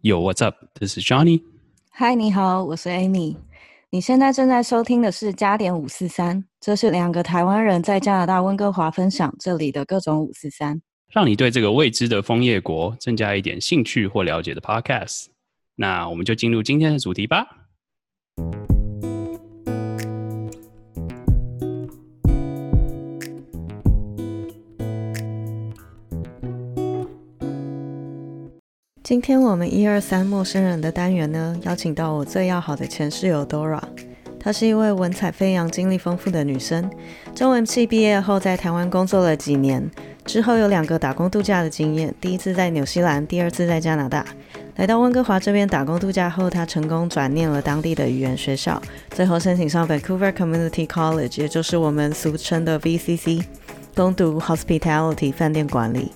Yo, what's up? This is Johnny. 嗨，你好，我是 Amy。你现在正在收听的是加点五四三，这是两个台湾人在加拿大温哥华分享这里的各种五四三，让你对这个未知的枫叶国增加一点兴趣或了解的 Podcast。那我们就进入今天的主题吧。今天我们一二三陌生人的单元呢，邀请到我最要好的前室友 Dora。她是一位文采飞扬、经历丰富的女生。中文系毕业后，在台湾工作了几年，之后有两个打工度假的经验，第一次在纽西兰，第二次在加拿大。来到温哥华这边打工度假后，她成功转念了当地的语言学校，最后申请上 Vancouver Community College，也就是我们俗称的 VCC，攻读 Hospitality 饭店管理。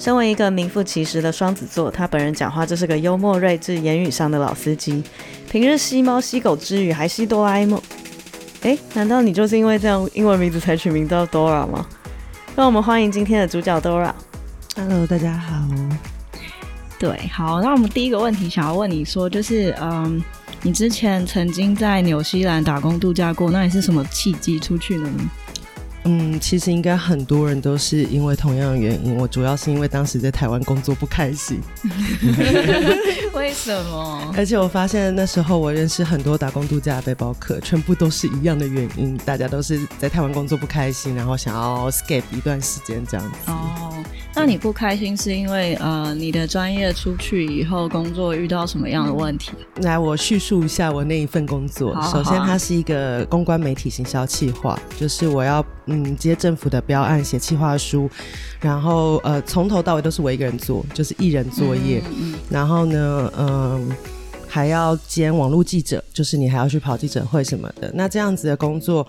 身为一个名副其实的双子座，他本人讲话就是个幽默睿智、言语上的老司机。平日吸猫吸狗之余，还吸哆啦 A 梦。哎，难道你就是因为这样英文名字才取名叫 Dora 吗？让我们欢迎今天的主角 Dora。Hello，大家好。对，好，那我们第一个问题想要问你说，就是嗯，你之前曾经在纽西兰打工度假过，那你是什么契机出去的呢？嗯，其实应该很多人都是因为同样的原因。我主要是因为当时在台湾工作不开心。为什么？而且我发现那时候我认识很多打工度假的背包客，全部都是一样的原因，大家都是在台湾工作不开心，然后想要 escape 一段时间这样子。哦，那你不开心是因为呃你的专业出去以后工作遇到什么样的问题？来，我叙述一下我那一份工作。首先，它是一个公关媒体行销企划，就是我要。嗯，接政府的标案，写企划书，然后呃，从头到尾都是我一个人做，就是一人作业。然后呢，嗯，还要兼网络记者，就是你还要去跑记者会什么的。那这样子的工作。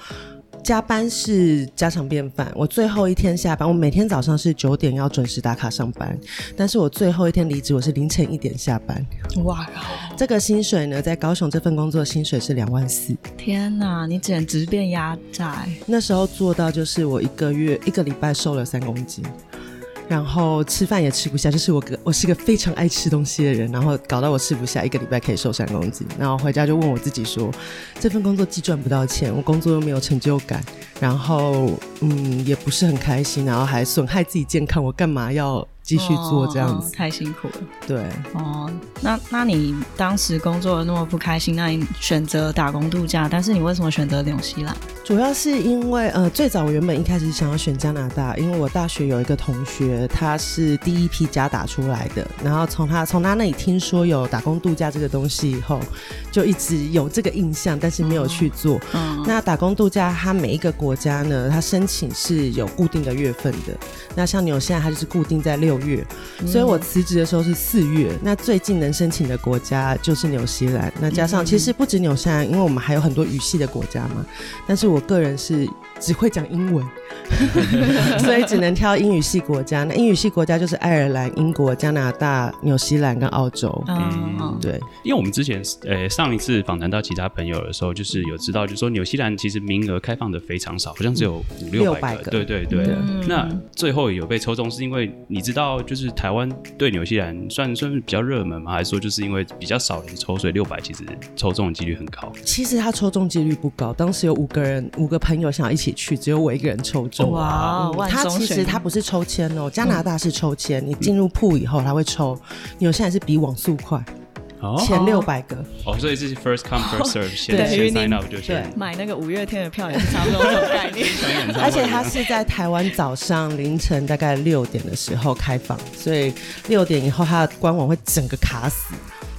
加班是家常便饭。我最后一天下班，我每天早上是九点要准时打卡上班，但是我最后一天离职，我是凌晨一点下班。哇，这个薪水呢，在高雄这份工作薪水是两万四。天哪，你简直变压榨！那时候做到就是我一个月一个礼拜瘦了三公斤。然后吃饭也吃不下，就是我个我是个非常爱吃东西的人，然后搞到我吃不下，一个礼拜可以瘦三公斤。然后回家就问我自己说，这份工作既赚不到钱，我工作又没有成就感，然后嗯也不是很开心，然后还损害自己健康，我干嘛要？继续做这样子，太辛苦了。对，哦，那那你当时工作的那么不开心，那你选择打工度假，但是你为什么选择纽西兰？主要是因为呃，最早我原本一开始想要选加拿大，因为我大学有一个同学，他是第一批加打出来的，然后从他从他那里听说有打工度假这个东西以后，就一直有这个印象，但是没有去做。嗯，那打工度假，它每一个国家呢，它申请是有固定的月份的。那像纽西兰，它就是固定在六。六月，所以我辞职的时候是四月。那最近能申请的国家就是纽西兰。那加上其实不止纽西兰，因为我们还有很多语系的国家嘛。但是我个人是只会讲英文。所以只能挑英语系国家。那英语系国家就是爱尔兰、英国、加拿大、纽西兰跟澳洲。嗯，对。因为我们之前呃上一次访谈到其他朋友的时候，就是有知道，就是说纽西兰其实名额开放的非常少，好像只有五六百个。对对对。那最后有被抽中，是因为你知道，就是台湾对纽西兰算算是比较热门吗？还是说就是因为比较少人抽，所以六百其实抽中的几率很高？其实他抽中几率不高。当时有五个人，五个朋友想要一起去，只有我一个人抽中。哇，他其实他不是抽签哦，加拿大是抽签，你进入铺以后他会抽，有些人是比网速快，前六百个。哦，所以这是 first come first serve，先先 sign up 就对，买那个五月天的票也是差不多这种概念，而且它是在台湾早上凌晨大概六点的时候开放，所以六点以后它的官网会整个卡死。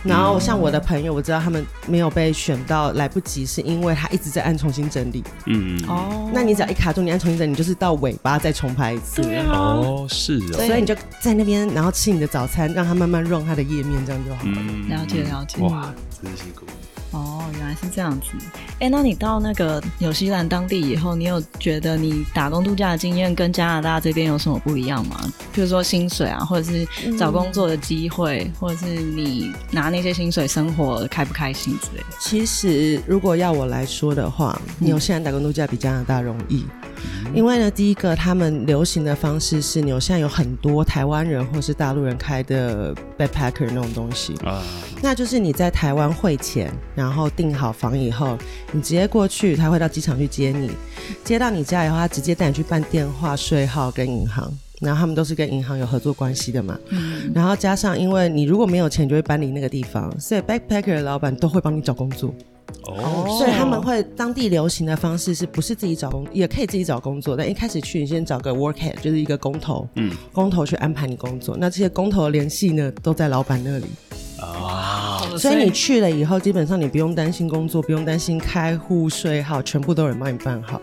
然后像我的朋友，我知道他们没有被选到，来不及，是因为他一直在按重新整理。嗯哦，那你只要一卡住，你按重新整理，就是到尾巴再重拍一次。哦，是哦。所以你就在那边，然后吃你的早餐，让他慢慢 run 他的页面，这样就好了。了解了解。哇，真辛苦。哦，原来是这样子。哎，那你到那个纽西兰当地以后，你有觉得你打工度假的经验跟加拿大这边有什么不一样吗？比如说薪水啊，或者是找工作的机会，或者是你拿那些薪水生活开不开心之类的。其实，如果要我来说的话，纽西兰打工度假比加拿大容易。因为呢，第一个他们流行的方式是，纽现在有很多台湾人或是大陆人开的 backpacker 那种东西啊，那就是你在台湾汇钱，然后订好房以后，你直接过去，他会到机场去接你，接到你家以后，他直接带你去办电话、税号跟银行，然后他们都是跟银行有合作关系的嘛，嗯，然后加上因为你如果没有钱，就会搬离那个地方，所以 backpacker 的老板都会帮你找工作。哦，所以他们会当地流行的方式是不是自己找工，也可以自己找工作，但一开始去你先找个 workhead，就是一个工头，嗯，工头去安排你工作。那这些工头的联系呢，都在老板那里。哇，所以你去了以后，基本上你不用担心工作，不用担心开户税号，全部都有人帮你办好。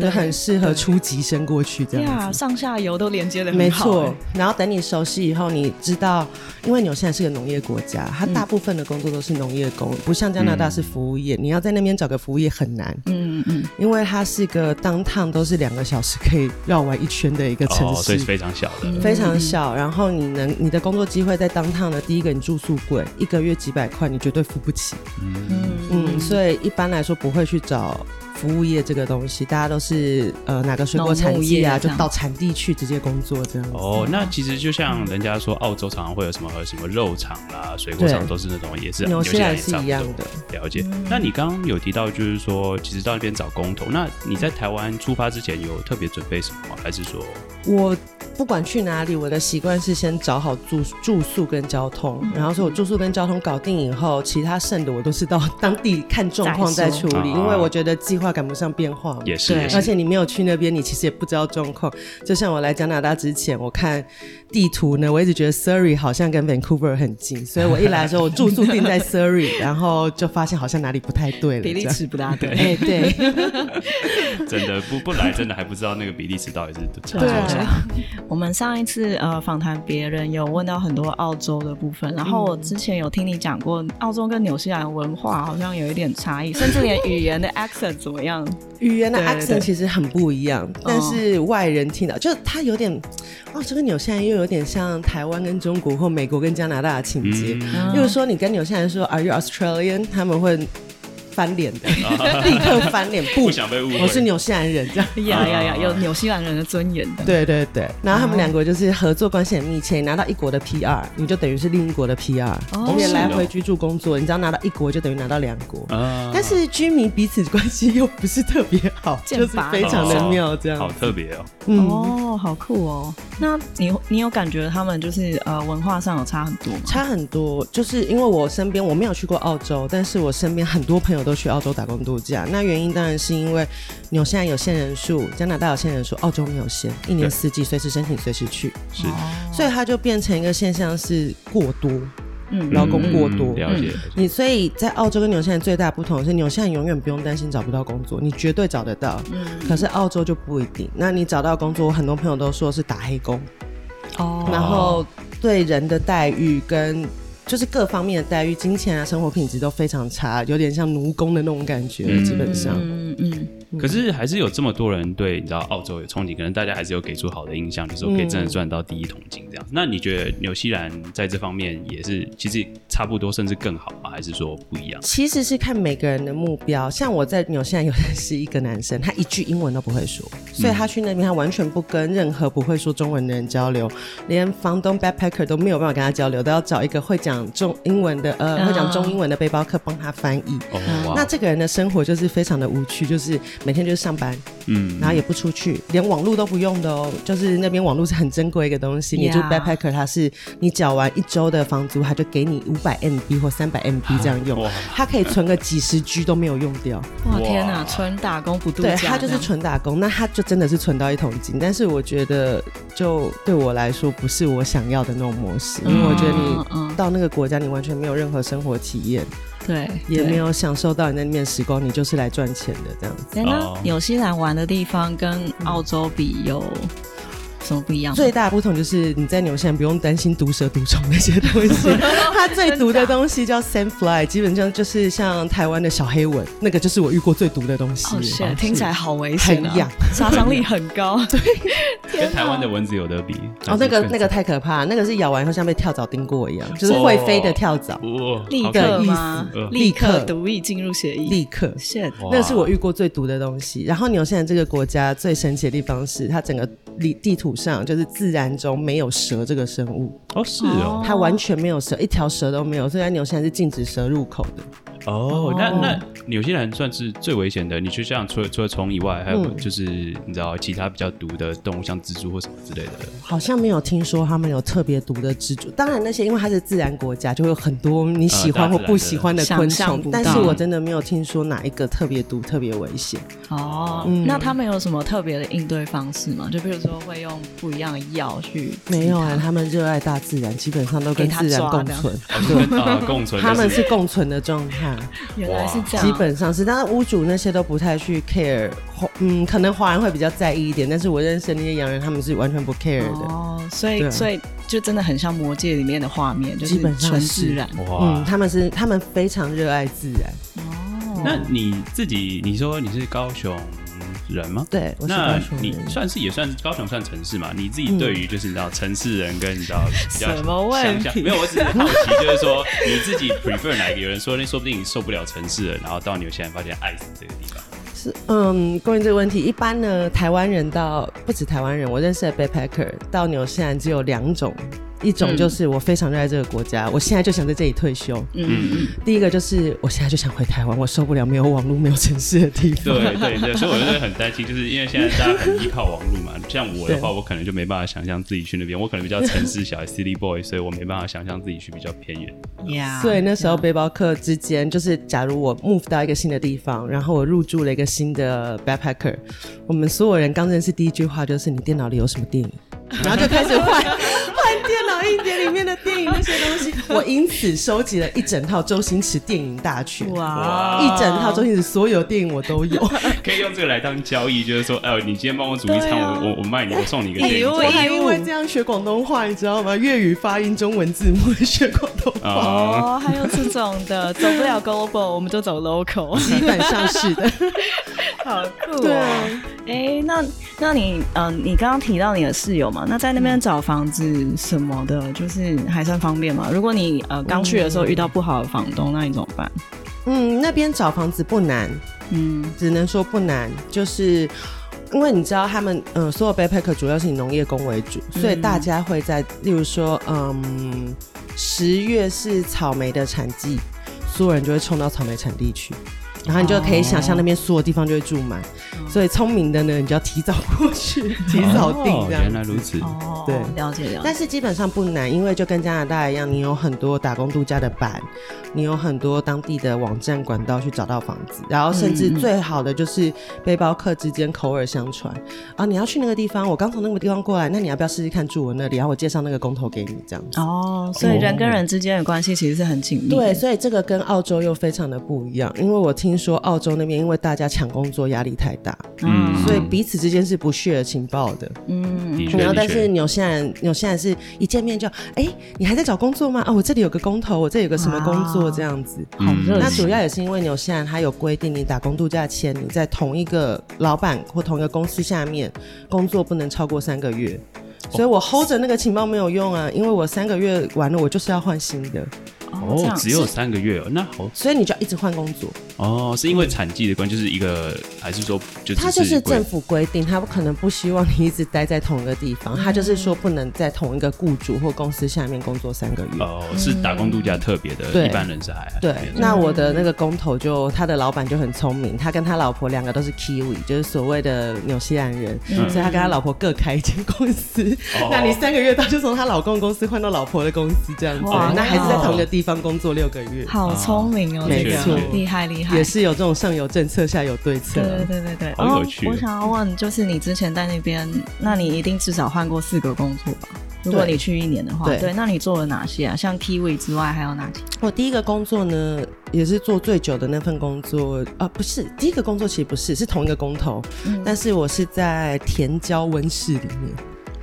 就很适合初级生过去这样子，上下游都连接的没错。然后等你熟悉以后，你知道，因为纽西兰是个农业国家，它大部分的工作都是农业工，不像加拿大是服务业，你要在那边找个服务业很难。嗯嗯，因为它是个当趟都是两个小时可以绕完一圈的一个城市，所以非常小的，非常小。然后你能你的工作机会在当趟的第一个，你住宿贵，一个月几百块，你绝对付不起。嗯嗯，所以一般来说不会去找。服务业这个东西，大家都是呃哪个水果产地啊，就到产地去直接工作这样。哦，那其实就像人家说，澳洲常常会有什么什么肉厂啦、水果厂，都是那种也是纽西兰是一样的。了解。那你刚刚有提到，就是说其实到那边找工头，那你在台湾出发之前有特别准备什么吗？还是说我？不管去哪里，我的习惯是先找好住住宿跟交通，然后说我住宿跟交通搞定以后，其他剩的我都是到当地看状况再处理，因为我觉得计划赶不上变化嘛。也是，而且你没有去那边，你其实也不知道状况。就像我来加拿大之前，我看地图呢，我一直觉得 Surrey 好像跟 Vancouver 很近，所以我一来的时候，我住宿定在 Surrey，然后就发现好像哪里不太对了，比例尺不大对。哎，对，真的不不来，真的还不知道那个比例尺到底是怎么样。我们上一次呃访谈别人有问到很多澳洲的部分，然后我之前有听你讲过，澳洲跟纽西兰文化好像有一点差异，甚至连语言的 accent 怎么样？语言的 accent 其实很不一样，但是外人听到就它有点，哦，这个纽西兰又有点像台湾跟中国或美国跟加拿大的情节，例如说你跟纽西兰说 Are you Australian？他们会。翻脸的，立刻翻脸，不想被误会。我是纽西兰人，这 样呀呀呀，有纽西兰人的尊严的。对对对，然后他们两国就是合作关系很密切，拿到一国的 PR，你就等于是另一国的 PR，我们也来回居住工作，你只要拿到一国，就等于拿到两国。但是居民彼此关系又不是特别好，就是非常的妙，这样。好特别哦。哦，好酷哦。那你你有感觉他们就是呃文化上有差很多吗？差很多，就是因为我身边我没有去过澳洲，但是我身边很多朋友都去澳洲打工度假。那原因当然是因为纽西兰有限人数，加拿大有限人数，澳洲没有限，一年四季随时申请随时去，是，所以它就变成一个现象是过多。嗯，劳工过多，了解你，所以在澳洲跟纽西兰最大不同是，纽西兰永远不用担心找不到工作，你绝对找得到。嗯，可是澳洲就不一定。那你找到工作，我很多朋友都说是打黑工，哦，然后对人的待遇跟就是各方面的待遇、金钱啊、生活品质都非常差，有点像奴工的那种感觉，基本上，嗯嗯。可是还是有这么多人对你知道澳洲有憧憬，可能大家还是有给出好的印象，就是我可以真的赚到第一桶金这样。那你觉得纽西兰在这方面也是其实差不多，甚至更好吗？还是说不一样？其实是看每个人的目标。像我在纽西兰有认识一个男生，他一句英文都不会说，所以他去那边他完全不跟任何不会说中文的人交流，连房东 backpacker 都没有办法跟他交流，都要找一个会讲中英文的呃会讲中英文的背包客帮他翻译。哦，那这个人的生活就是非常的无趣，就是。每天就是上班，嗯，然后也不出去，连网络都不用的哦。就是那边网络是很珍贵一个东西。你住 backpacker，它是你缴完一周的房租，他就给你五百 MB 或三百 MB 这样用，他可以存个几十 G 都没有用掉。哇天哪，纯打工不度假，对他就是纯打工，那他就真的是存到一桶金。但是我觉得，就对我来说，不是我想要的那种模式，因为我觉得你到那个国家，你完全没有任何生活体验。对，也没有享受到你那面时光，你就是来赚钱的这样子。那纽西兰玩的地方跟澳洲比有什么不一样？最大的不同就是你在纽西兰不用担心毒蛇、毒虫那些东西，它最毒的东西叫 sandfly，基本上就是像台湾的小黑蚊，那个就是我遇过最毒的东西。听起来好危险，很痒，杀伤力很高。对，跟台湾的蚊子有得比。哦，那个那个太可怕，那个是咬完以后像被跳蚤叮过一样，就是会飞的跳蚤。立刻吗？立刻毒液进入血液，立刻。那是我遇过最毒的东西。然后纽西兰这个国家最神奇的地方是，它整个地地图上就是自然中没有蛇这个生物。哦，是哦，它完全没有蛇，一条蛇都没有。所以在纽西兰是禁止蛇入口的。哦，那那纽西兰算是最危险的。你就像除了除了虫以外，还有就是你知道其他比较毒的动物，像蜘蛛或什么之类的。好像没有听说他们有特别毒的蜘蛛。当然那些因为它是自然国家，就会有很多你喜欢或不喜欢的昆虫。但是我真的没有听说哪一个特别毒、特别危险。哦，那他们有什么特别的应对方式吗？就比如说会用不一样的药去？没有啊，他们热爱大自然，基本上都跟自然共存。啊，共存。他们是共存的状态。原来是这样，基本上是，但是屋主那些都不太去 care，嗯，可能华人会比较在意一点，但是我认识那些洋人，他们是完全不 care 的。哦，所以所以就真的很像魔界里面的画面，就是纯自然。嗯，他们是他们非常热爱自然。哦，那你自己你说你是高雄？人吗？对，那你算是也算高雄算城市嘛？你自己对于就是你知道城市人跟你知道比较什么问题？没有，我只是好奇，就是说你自己 prefer 哪一个？有人说那说不定你受不了城市人，然后到纽西兰发现爱死这个地方。是嗯，关于这个问题，一般呢，台湾人到不止台湾人，我认识的 backpacker 到纽西兰只有两种。一种就是我非常热爱这个国家，我现在就想在这里退休。嗯嗯。第一个就是我现在就想回台湾，我受不了没有网络、没有城市的地方。对对对，所以我就很担心，就是因为现在大家很依靠网络嘛。像我的话，我可能就没办法想象自己去那边，我可能比较城市小 city boy，所以我没办法想象自己去比较偏远。呀。所以那时候背包客之间，就是假如我 move 到一个新的地方，然后我入住了一个新的 backpacker，我们所有人刚认识第一句话就是你电脑里有什么电影，然后就开始换 换。电脑硬碟里面的电影那些东西，我因此收集了一整套周星驰电影大全。哇！一整套周星驰所有电影我都有。可以用这个来当交易，就是说，哎，你今天帮我煮一餐，我我我卖你，我送你一个礼物。我还因为这样学广东话，你知道吗？粤语发音、中文字幕 学广东话。哦，还有这种的，走不了 global，我们就走 local，基本上是的。好酷哦！哎，那那你嗯，你刚刚提到你的室友嘛？那在那边找房子什么的，就是还算方便嘛？如果你呃刚去的时候遇到不好的房东，那你怎么办？嗯，那边找房子不难，嗯，只能说不难，就是因为你知道他们嗯，所有 backpack 主要是以农业工为主，所以大家会在例如说嗯，十月是草莓的产季，所有人就会冲到草莓产地去。然后你就可以想象那边所有地方就会住满，所以聪明的呢，你就要提早过去，提早订。这样原来如此，对，了解了解。但是基本上不难，因为就跟加拿大一样，你有很多打工度假的版，你有很多当地的网站管道去找到房子，然后甚至最好的就是背包客之间口耳相传啊，你要去那个地方，我刚从那个地方过来，那你要不要试试看住我那里？然后我介绍那个工头给你，这样子。哦，所以人跟人之间的关系其实是很紧密。对，所以这个跟澳洲又非常的不一样，因为我听。听说澳洲那边因为大家抢工作压力太大，嗯，所以彼此之间是不 share 情报的，嗯，然后但是纽西兰纽西兰是一见面就，哎，你还在找工作吗？哦，我这里有个工头，我这里有个什么工作这样子，好热那主要也是因为纽西兰它有规定，你打工度假签你在同一个老板或同一个公司下面工作不能超过三个月，所以我 hold 着那个情报没有用啊，因为我三个月完了我就是要换新的。哦，只有三个月哦，那好，所以你就要一直换工作。哦，是因为产季的关，就是一个还是说就他就是政府规定，他不可能不希望你一直待在同一个地方，他就是说不能在同一个雇主或公司下面工作三个月。哦，是打工度假特别的，一般人是还对。那我的那个工头就他的老板就很聪明，他跟他老婆两个都是 Kiwi，就是所谓的纽西兰人，所以他跟他老婆各开一间公司，那你三个月到就从他老公公司换到老婆的公司这样子，那还是在同一个地方。方工作六个月，好聪明哦，没错，厉害厉害，也是有这种上有政策下有对策，对对对对，好有趣。我想要问，就是你之前在那边，那你一定至少换过四个工作吧？如果你去一年的话，对，那你做了哪些啊？像 Kiwi 之外还有哪些？我第一个工作呢，也是做最久的那份工作啊，不是第一个工作，其实不是，是同一个工头，但是我是在甜椒温室里面。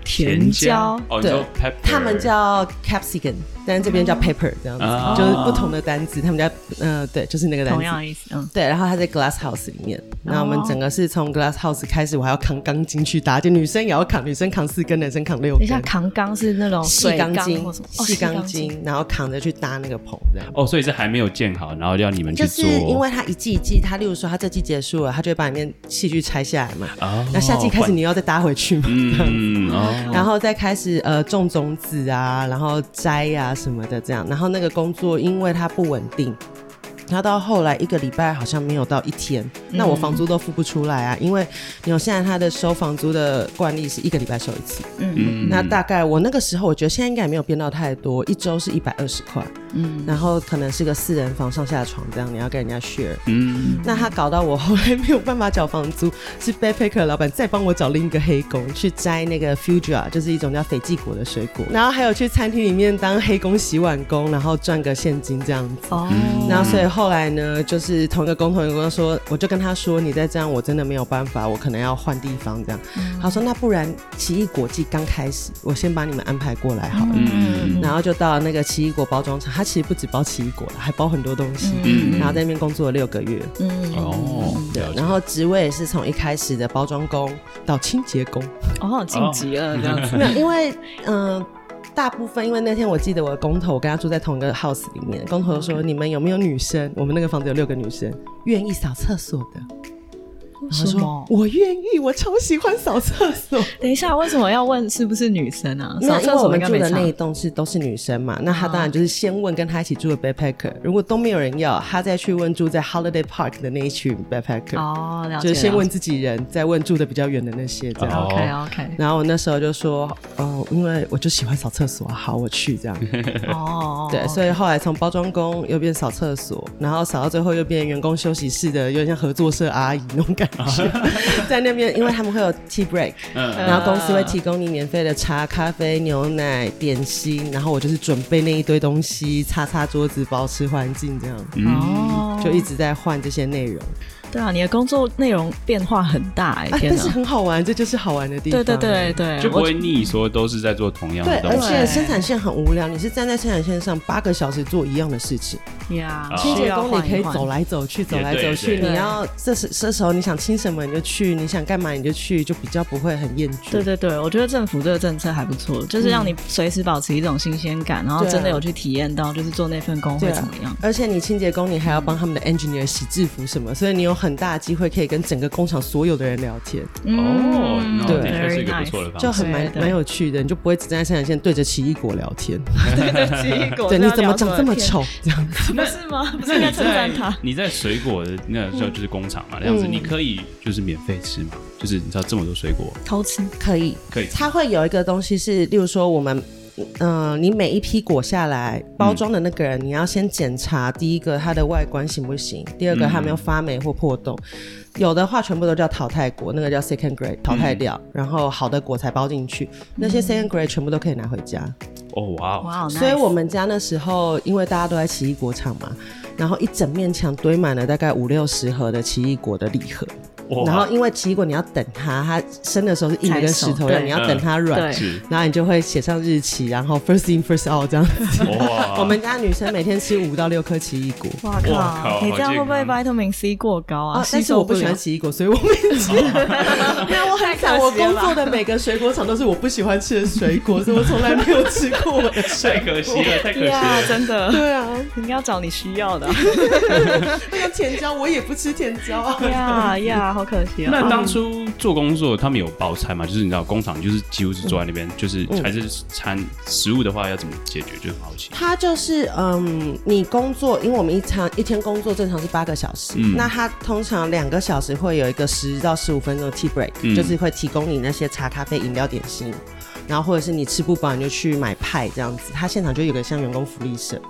甜椒，对，他们叫 capsicum。但这边叫 paper 这样子，就是不同的单字。他们家，嗯，对，就是那个单词，同样意思。嗯，对。然后他在 glass house 里面，那我们整个是从 glass house 开始，我还要扛钢筋去搭，就女生也要扛，女生扛四根，男生扛六根。等一下，扛钢是那种细钢筋，细钢筋，然后扛着去搭那个棚这样。哦，所以是还没有建好，然后要你们去做。就是因为他一季一季，他例如说他这季结束了，他就会把里面器具拆下来嘛。哦。那下季开始你要再搭回去嘛？嗯。哦。然后再开始呃种种子啊，然后摘呀什么的这样。然后那个工作，因为它不稳定。他到后来一个礼拜好像没有到一天，那我房租都付不出来啊，因为有现在他的收房租的惯例是一个礼拜收一次，嗯，那大概我那个时候我觉得现在应该也没有变到太多，一周是一百二十块，嗯，然后可能是个四人房上下床这样，你要跟人家 share，嗯，那他搞到我后来没有办法缴房租，是 backpacker 老板再帮我找另一个黑工去摘那个 fugia，就是一种叫斐济果的水果，然后还有去餐厅里面当黑工洗碗工，然后赚个现金这样子，哦，然后所以。后来呢，就是同一个工同一个工说，我就跟他说，你再这样，我真的没有办法，我可能要换地方这样。他说，那不然奇异果季刚开始，我先把你们安排过来好了。嗯然后就到那个奇异果包装厂，他其实不止包奇异果了，还包很多东西。嗯。然后在那边工作了六个月。嗯。哦。对。然后职位也是从一开始的包装工到清洁工。哦，晋级了这样子。没有，因为嗯。大部分，因为那天我记得我的工头，我跟他住在同一个 house 里面。工头说：“你们有没有女生？我们那个房子有六个女生，愿意扫厕所的。”什么？我愿意，我超喜欢扫厕所。等一下，为什么要问是不是女生啊？扫厕所我们住的那一栋是都是女生嘛？那他当然就是先问跟他一起住的 backpacker，如果都没有人要，他再去问住在 holiday park 的那一群 backpacker。哦，就是先问自己人，再问住的比较远的那些这样。OK OK。然后我那时候就说，哦，因为我就喜欢扫厕所，好，我去这样。哦。对，所以后来从包装工又变扫厕所，然后扫到最后又变员工休息室的，有点像合作社阿姨那种感。在那边，因为他们会有 tea break，然后公司会提供你免费的茶、咖啡、牛奶、点心，然后我就是准备那一堆东西，擦擦桌子，保持环境这样，哦，就一直在换这些内容。对啊，你的工作内容变化很大 哎，但是很好玩，这就是好玩的地方。对对对对，就不会腻，说都是在做同样的。对，而且生产线很无聊，你是站在生产线上八个小时做一样的事情。呀，清洁工你可以走来走去，走来走去。你要这时这时候你想清什么你就去，你想干嘛你就去，就比较不会很厌倦。对对对，我觉得政府这个政策还不错，就是让你随时保持一种新鲜感，然后真的有去体验到，就是做那份工会怎么样。而且你清洁工你还要帮他们的 engineer 洗制服什么，所以你有很大机会。可以跟整个工厂所有的人聊天。哦，对，是一个不错的方式，就很蛮蛮有趣的，你就不会只站在生产线对着奇异果聊天，对奇异果，对，你怎么长这么丑？这样子？不是吗？不是应该称赞他？你在水果的那时候就是工厂嘛，这样子你可以就是免费吃嘛，就是你知道这么多水果。偷吃。可以。可以，它会有一个东西是，例如说我们。嗯，你每一批果下来，包装的那个人，你要先检查第一个它的外观行不行，第二个它没有发霉或破洞，有的话全部都叫淘汰果，那个叫 second grade 淘汰掉，然后好的果才包进去，那些 second grade 全部都可以拿回家。哦哇，哇，所以我们家那时候因为大家都在奇异果厂嘛，然后一整面墙堆满了大概五六十盒的奇异果的礼盒。然后因为奇异果你要等它，它生的时候是硬的跟石头一样，你要等它软，然后你就会写上日期，然后 first in first out 这样子。我们家女生每天吃五到六颗奇异果。哇靠！你这样会不会 vitamin C 过高啊？但是我不喜欢奇异果，所以我没吃。没有，我很惨。我工作的每个水果厂都是我不喜欢吃的水果，所以我从来没有吃过。太可惜了，太可惜了，真的。对啊，你要找你需要的。那个甜椒我也不吃甜椒。呀呀。好可惜啊！那当初做工作，他们有包餐吗？就是你知道，工厂就是几乎是坐在那边，就是还是餐食物的话要怎么解决？就很好奇。他就是嗯，你工作，因为我们一餐一天工作正常是八个小时，那他通常两个小时会有一个十到十五分钟的 tea break，就是会提供你那些茶、咖啡、饮料、点心，然后或者是你吃不饱你就去买派这样子。他现场就有个像员工福利社。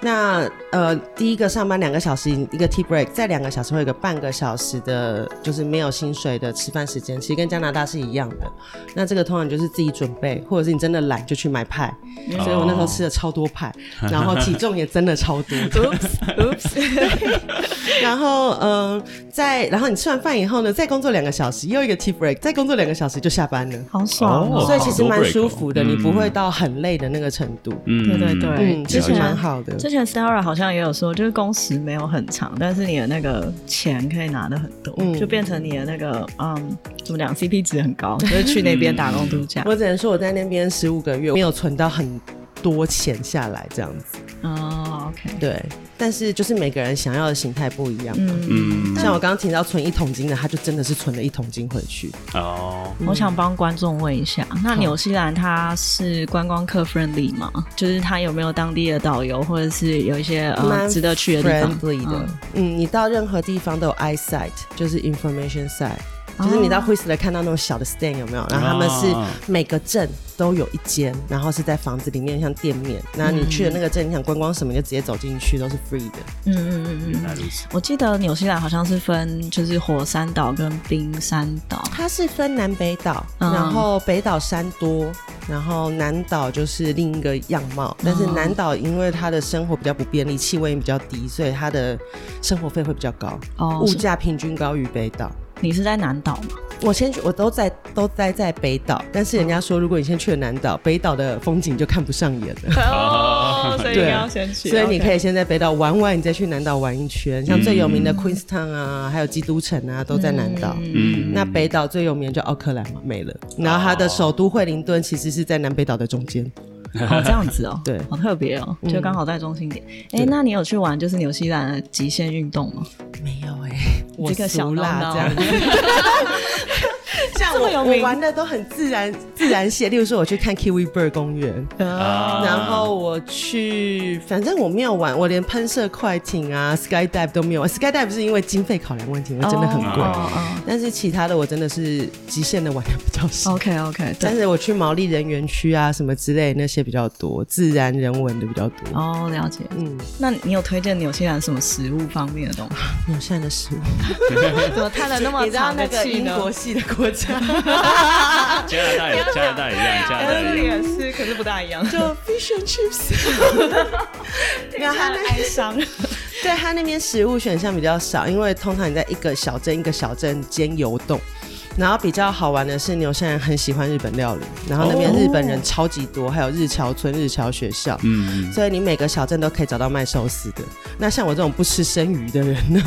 那呃，第一个上班两个小时一个 tea break，再两个小时会有个半个小时的，就是没有薪水的吃饭时间，其实跟加拿大是一样的。那这个通常就是自己准备，或者是你真的懒就去买派。所以我那时候吃了超多派，然后体重也真的超多。Oops 然后嗯，在然后你吃完饭以后呢，再工作两个小时，又一个 tea break，再工作两个小时就下班了，好爽。哦所以其实蛮舒服的，你不会到很累的那个程度。嗯，对对对，嗯，其实蛮好的。之前 Sarah 好像也有说，就是工时没有很长，但是你的那个钱可以拿的很多，就变成你的那个嗯，怎么讲，CP 值很高，就是去那边打工度假。我只能说我在那边十五个月没有存到很多钱下来，这样子。哦，OK，对。但是就是每个人想要的形态不一样。嗯，像我刚刚提到存一桶金的，他就真的是存了一桶金回去。哦，我想帮观众问一下，那纽西兰它是观光客 friendly 吗？就是它有没有当地的导游，或者是有一些呃值得去的地方的？嗯，你到任何地方都有 eyesight，就是 information site。就是你到 Whistler 看到那种小的 stand 有没有？然后他们是每个镇都有一间，然后是在房子里面像店面。那你去的那个镇，你想观光什么，就直接走进去，都是 free 的。嗯嗯嗯嗯。我记得纽西兰好像是分就是火山岛跟冰山岛，它是分南北岛，然后北岛山多，然后南岛就是另一个样貌。但是南岛因为它的生活比较不便利，气温比较低，所以它的生活费会比较高，哦物价平均高于北岛。你是在南岛吗？我先去，我都在都待在北岛，但是人家说，如果你先去了南岛，北岛的风景就看不上眼了。哦，所以你要先去。所以你可以先在北岛玩玩，你再去南岛玩一圈。像最有名的 Queenstown 啊，还有基督城啊，都在南岛。嗯，那北岛最有名就奥克兰嘛，没了。然后它的首都惠灵顿其实是在南北岛的中间。哦，这样子哦，对，好特别哦，就刚好在中心点。哎，那你有去玩就是纽西兰的极限运动吗？没有哎，这个小辣这样。像我我玩的都很自然自然些，例如说我去看 Kiwi Bird 公园，然后我去，反正我没有玩，我连喷射快艇啊 Sky Dive 都没有玩。Sky Dive 是因为经费考量问题，那真的很贵。但是其他的我真的是极限的玩的比较少。OK OK，但是我去毛利人园区啊什么之类那些比较多，自然人文的比较多。哦，了解。嗯，那你有推荐纽西兰什么食物方面的东西？纽西兰的食物怎么看了那么长的气呢？英国系的国 家。加拿大也加拿大一样，加拿大也是，可是不大一样。就 fish and chips，然后他哀伤。对他那边食物选项比较少，因为通常你在一个小镇一个小镇间游动。然后比较好玩的是，纽西兰很喜欢日本料理，然后那边日本人超级多，还有日侨村、日侨学校，嗯，所以你每个小镇都可以找到卖寿司的。那像我这种不吃生鱼的人呢？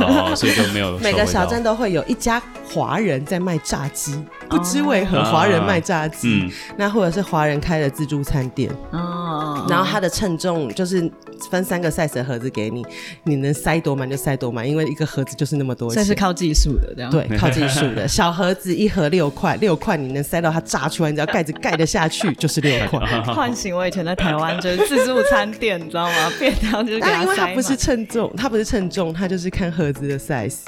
哦，所以就没有。每个小镇都会有一家华人在卖炸鸡，不知为何华人卖炸鸡，那或者是华人开的自助餐店。哦，然后它的称重就是分三个 size 的盒子给你，你能塞多满就塞多满，因为一个盒子就是那么多。这是靠技术的，这样对，靠技术的 小。盒子一盒六块，六块你能塞到它炸出来，你只要盖子盖得下去就是六块。唤醒我以前在台湾就是自助餐店，你知道吗？便当就是因为它不是称重，它不是称重，它就是看盒子的 size，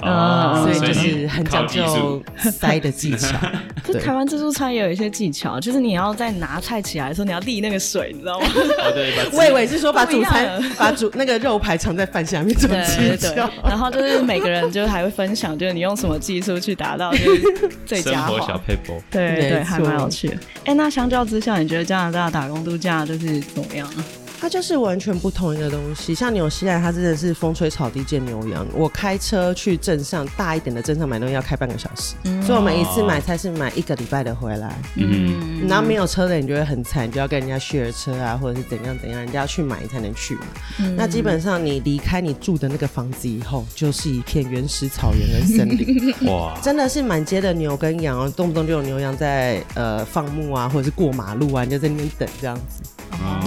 所以就是很讲究塞的技巧。就台湾自助餐也有一些技巧，就是你要在拿菜起来的时候，你要立那个水，你知道吗？对，我以为是说把主餐把主那个肉排藏在饭下面这种技巧。然后就是每个人就还会分享，就是你用什么技术去达到。最佳小配博，对对，还蛮有趣的。哎，那相较之下，你觉得加拿大打工度假就是怎么样？它就是完全不同一个东西，像纽西兰，它真的是风吹草低见牛羊。我开车去镇上大一点的镇上买东西要开半个小时，所以我们一次买菜是买一个礼拜的回来。嗯，然后没有车的你就会很惨，就要跟人家 share 车啊，或者是怎样怎样，人家要去买才能去嘛。那基本上你离开你住的那个房子以后，就是一片原始草原跟森林。哇，真的是满街的牛跟羊哦，动不动就有牛羊在呃放牧啊，或者是过马路啊，你就在那边等这样子。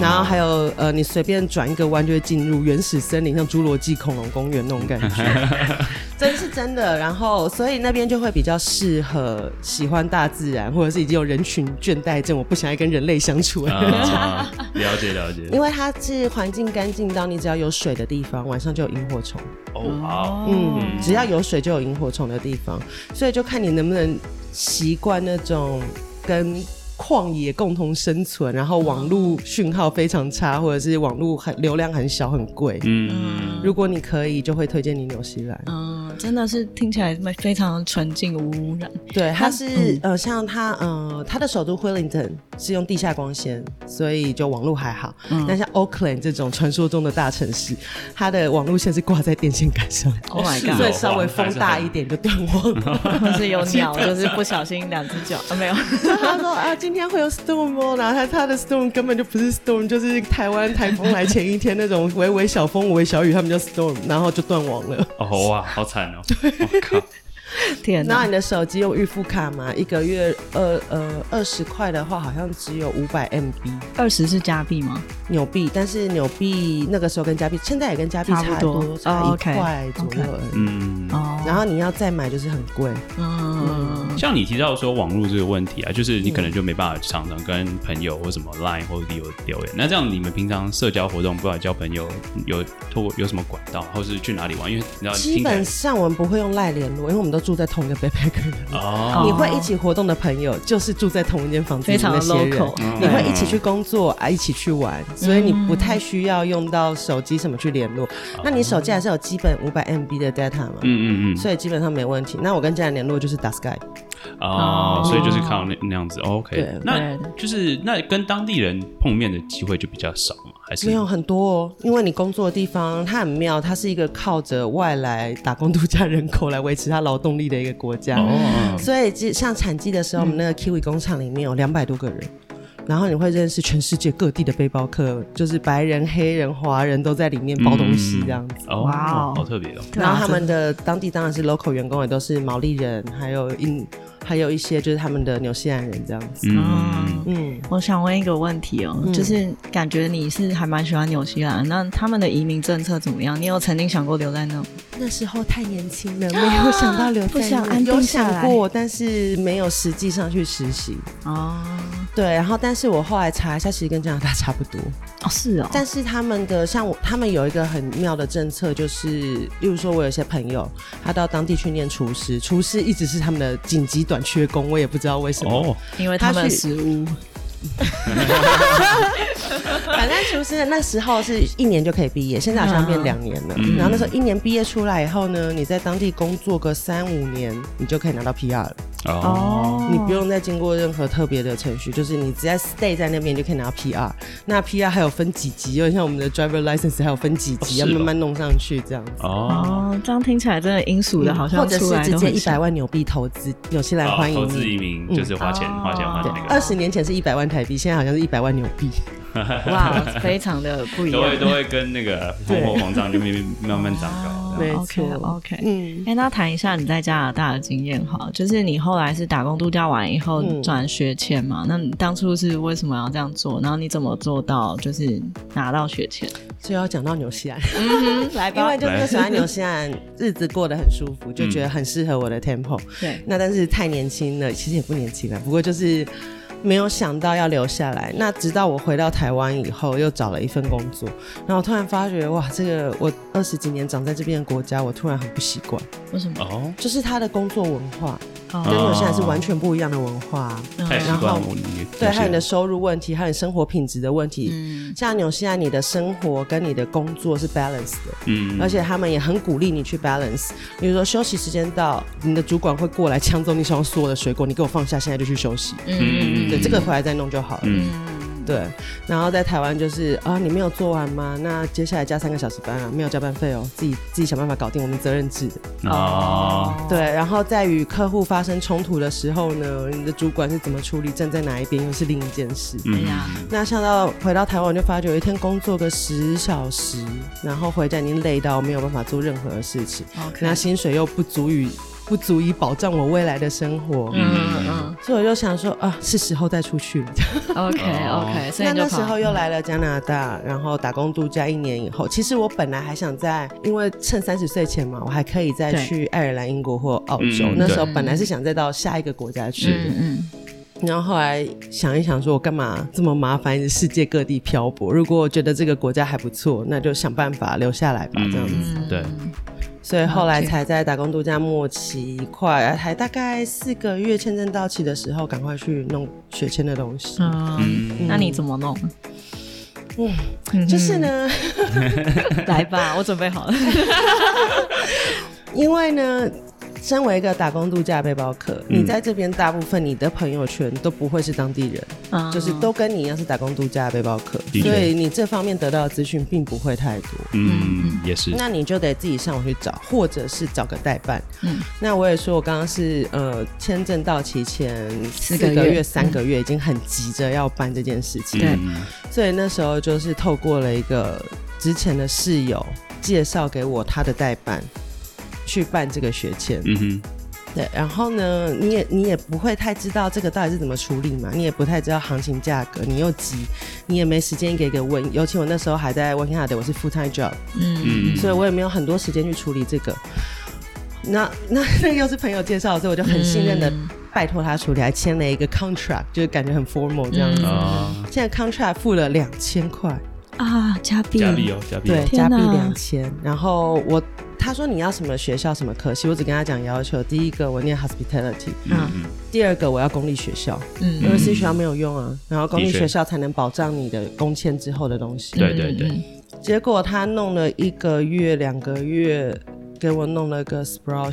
然后还有呃，你随便转一个弯就会进入原始森林，像侏罗纪恐龙公园那种感觉，真是真的。然后所以那边就会比较适合喜欢大自然，或者是已经有人群倦怠症，我不想要跟人类相处。了解了解。因为它是环境干净到你只要有水的地方，晚上就有萤火虫。哦，好。嗯，只要有水就有萤火虫的地方，所以就看你能不能习惯那种跟。旷野共同生存，然后网络讯号非常差，或者是网络很流量很小很贵。嗯，如果你可以，就会推荐你纽西兰。嗯，真的是听起来非常纯净无污染。对，它是呃，像它呃，它的首都 Wellington 是用地下光纤，所以就网络还好。嗯但像 Auckland 这种传说中的大城市，它的网络线是挂在电线杆上。Oh my god！所以稍微风大一点就断网了。是有 鸟，就是不小心两只脚啊没有。他说啊，今天会有 storm 哦，然后他他的 storm 根本就不是 storm，就是台湾台风来前一天那种微微小风、微微小雨，他们叫 storm，然后就断网了。哦哇，好惨哦！我 靠。天，那你的手机用预付卡吗？一个月二呃二十块的话，好像只有五百 MB。二十是加币吗？纽币，但是纽币那个时候跟加币，现在也跟加币差不多，差一块左右。嗯，哦。然后你要再买就是很贵。嗯，像你提到说网络这个问题啊，就是你可能就没办法常常跟朋友或什么 Line 或者有留言。那这样你们平常社交活动，不管交朋友有透过有什么管道，或是去哪里玩？因为你知道，基本上我们不会用 Line 联络，因为我们都。住在同一个 backpacker 哦，你会一起活动的朋友就是住在同一间房子里那些人，你会一起去工作啊，一起去玩，所以你不太需要用到手机什么去联络。那你手机还是有基本五百 MB 的 data 嘛？嗯嗯嗯，所以基本上没问题。那我跟家人联络就是打 Skype 哦，所以就是靠那那样子。OK，那就是那跟当地人碰面的机会就比较少嘛。没有很多哦，因为你工作的地方它很妙，它是一个靠着外来打工度假人口来维持它劳动力的一个国家，所以像产季的时候，我们那个 Kiwi 工厂里面有两百多个人，然后你会认识全世界各地的背包客，就是白人、黑人、华人都在里面包东西这样子。哇，好特别哦！然后他们的当地当然是 local 员工，也都是毛利人，还有印。还有一些就是他们的纽西兰人这样子。嗯嗯，我想问一个问题哦，就是感觉你是还蛮喜欢纽西兰，那他们的移民政策怎么样？你有曾经想过留在那？那时候太年轻了，没有想到留在，不想安定下来。有想过，但是没有实际上去实习。哦，对，然后但是我后来查一下，其实跟加拿大差不多。哦，是哦。但是他们的像我，他们有一个很妙的政策，就是例如说，我有一些朋友，他到当地去念厨师，厨师一直是他们的紧急。短缺工，我也不知道为什么。哦，因为他们食物。反正厨师那时候是一年就可以毕业，现在好像变两年了。然后那时候一年毕业出来以后呢，你在当地工作个三五年，你就可以拿到 PR 了。哦，你不用再经过任何特别的程序，就是你只要 stay 在那边就可以拿到 PR。那 PR 还有分几级，有点像我们的 driver license 还有分几级，要慢慢弄上去这样子。哦，这样听起来真的英属的，好像或者是直接一百万纽币投资，纽西兰欢迎投资移民，就是花钱花钱花那个。二十年前是一百万台币，现在好像是一百万纽币。哇，非常的不一样，都会都会跟那个 通货膨胀就慢慢慢慢长高。没错，OK，嗯，哎，那谈一下你在加拿大的经验哈，就是你后来是打工度假完以后转学签嘛？那你当初是为什么要这样做？然后你怎么做到就是拿到学签？就要讲到纽西兰，来，因为就是喜欢纽西兰，日子过得很舒服，就觉得很适合我的 tempo。对，那但是太年轻了，其实也不年轻了，不过就是。没有想到要留下来，那直到我回到台湾以后，又找了一份工作，然后突然发觉，哇，这个我二十几年长在这边的国家，我突然很不习惯。为什么？哦，就是他的工作文化。跟纽西兰是完全不一样的文化，然后对，还有你的收入问题，还有你生活品质的问题。嗯，像纽西兰，你的生活跟你的工作是 balance 的，嗯，而且他们也很鼓励你去 balance。比如说休息时间到，你的主管会过来抢走你手上所有的水果，你给我放下，现在就去休息。嗯，对，这个回来再弄就好了。嗯。对，然后在台湾就是啊，你没有做完吗？那接下来加三个小时班啊，没有加班费哦，自己自己想办法搞定，我们责任制的哦。对，然后在与客户发生冲突的时候呢，你的主管是怎么处理，站在哪一边又是另一件事。嗯呀，那像到回到台湾就发觉，有一天工作个十小时，然后回家已经累到没有办法做任何的事情，那薪水又不足以。不足以保障我未来的生活，嗯嗯，所以我就想说啊，是时候再出去了。OK OK，那那时候又来了加拿大，然后打工度假一年以后，其实我本来还想在，因为趁三十岁前嘛，我还可以再去爱尔兰、英国或澳洲。那时候本来是想再到下一个国家去，嗯嗯，然后后来想一想，说我干嘛这么麻烦，世界各地漂泊？如果我觉得这个国家还不错，那就想办法留下来吧，这样子。对。所以后来才在打工度假末期快还大概四个月签证到期的时候，赶快去弄学签的东西。嗯，那你怎么弄？嗯，就是呢，来吧，我准备好了。因为呢。身为一个打工度假背包客，你在这边大部分你的朋友圈都不会是当地人，就是都跟你一样是打工度假背包客，所以你这方面得到的资讯并不会太多。嗯，也是。那你就得自己上网去找，或者是找个代办。嗯，那我也说，我刚刚是呃，签证到期前四个月、三个月，已经很急着要办这件事情。对，所以那时候就是透过了一个之前的室友介绍给我他的代办。去办这个学签，嗯哼，对，然后呢，你也你也不会太知道这个到底是怎么处理嘛，你也不太知道行情价格，你又急，你也没时间给个问，尤其我那时候还在 working hard，我是 full time job，嗯嗯，所以我也没有很多时间去处理这个。那那那又是朋友介绍，所以我就很信任的拜托他处理，还签了一个 contract，就是感觉很 formal 这样子。现在 contract 付了两千块。啊，加币，加币哦，加币，对，加币两千，然后我。他说你要什么学校什么科系，我只跟他讲要求。第一个我念 hospitality，嗯，第二个我要公立学校，嗯，因为私学校没有用啊，然后公立学校才能保障你的工签之后的东西。对对对。结果他弄了一个月两个月，给我弄了个 sprout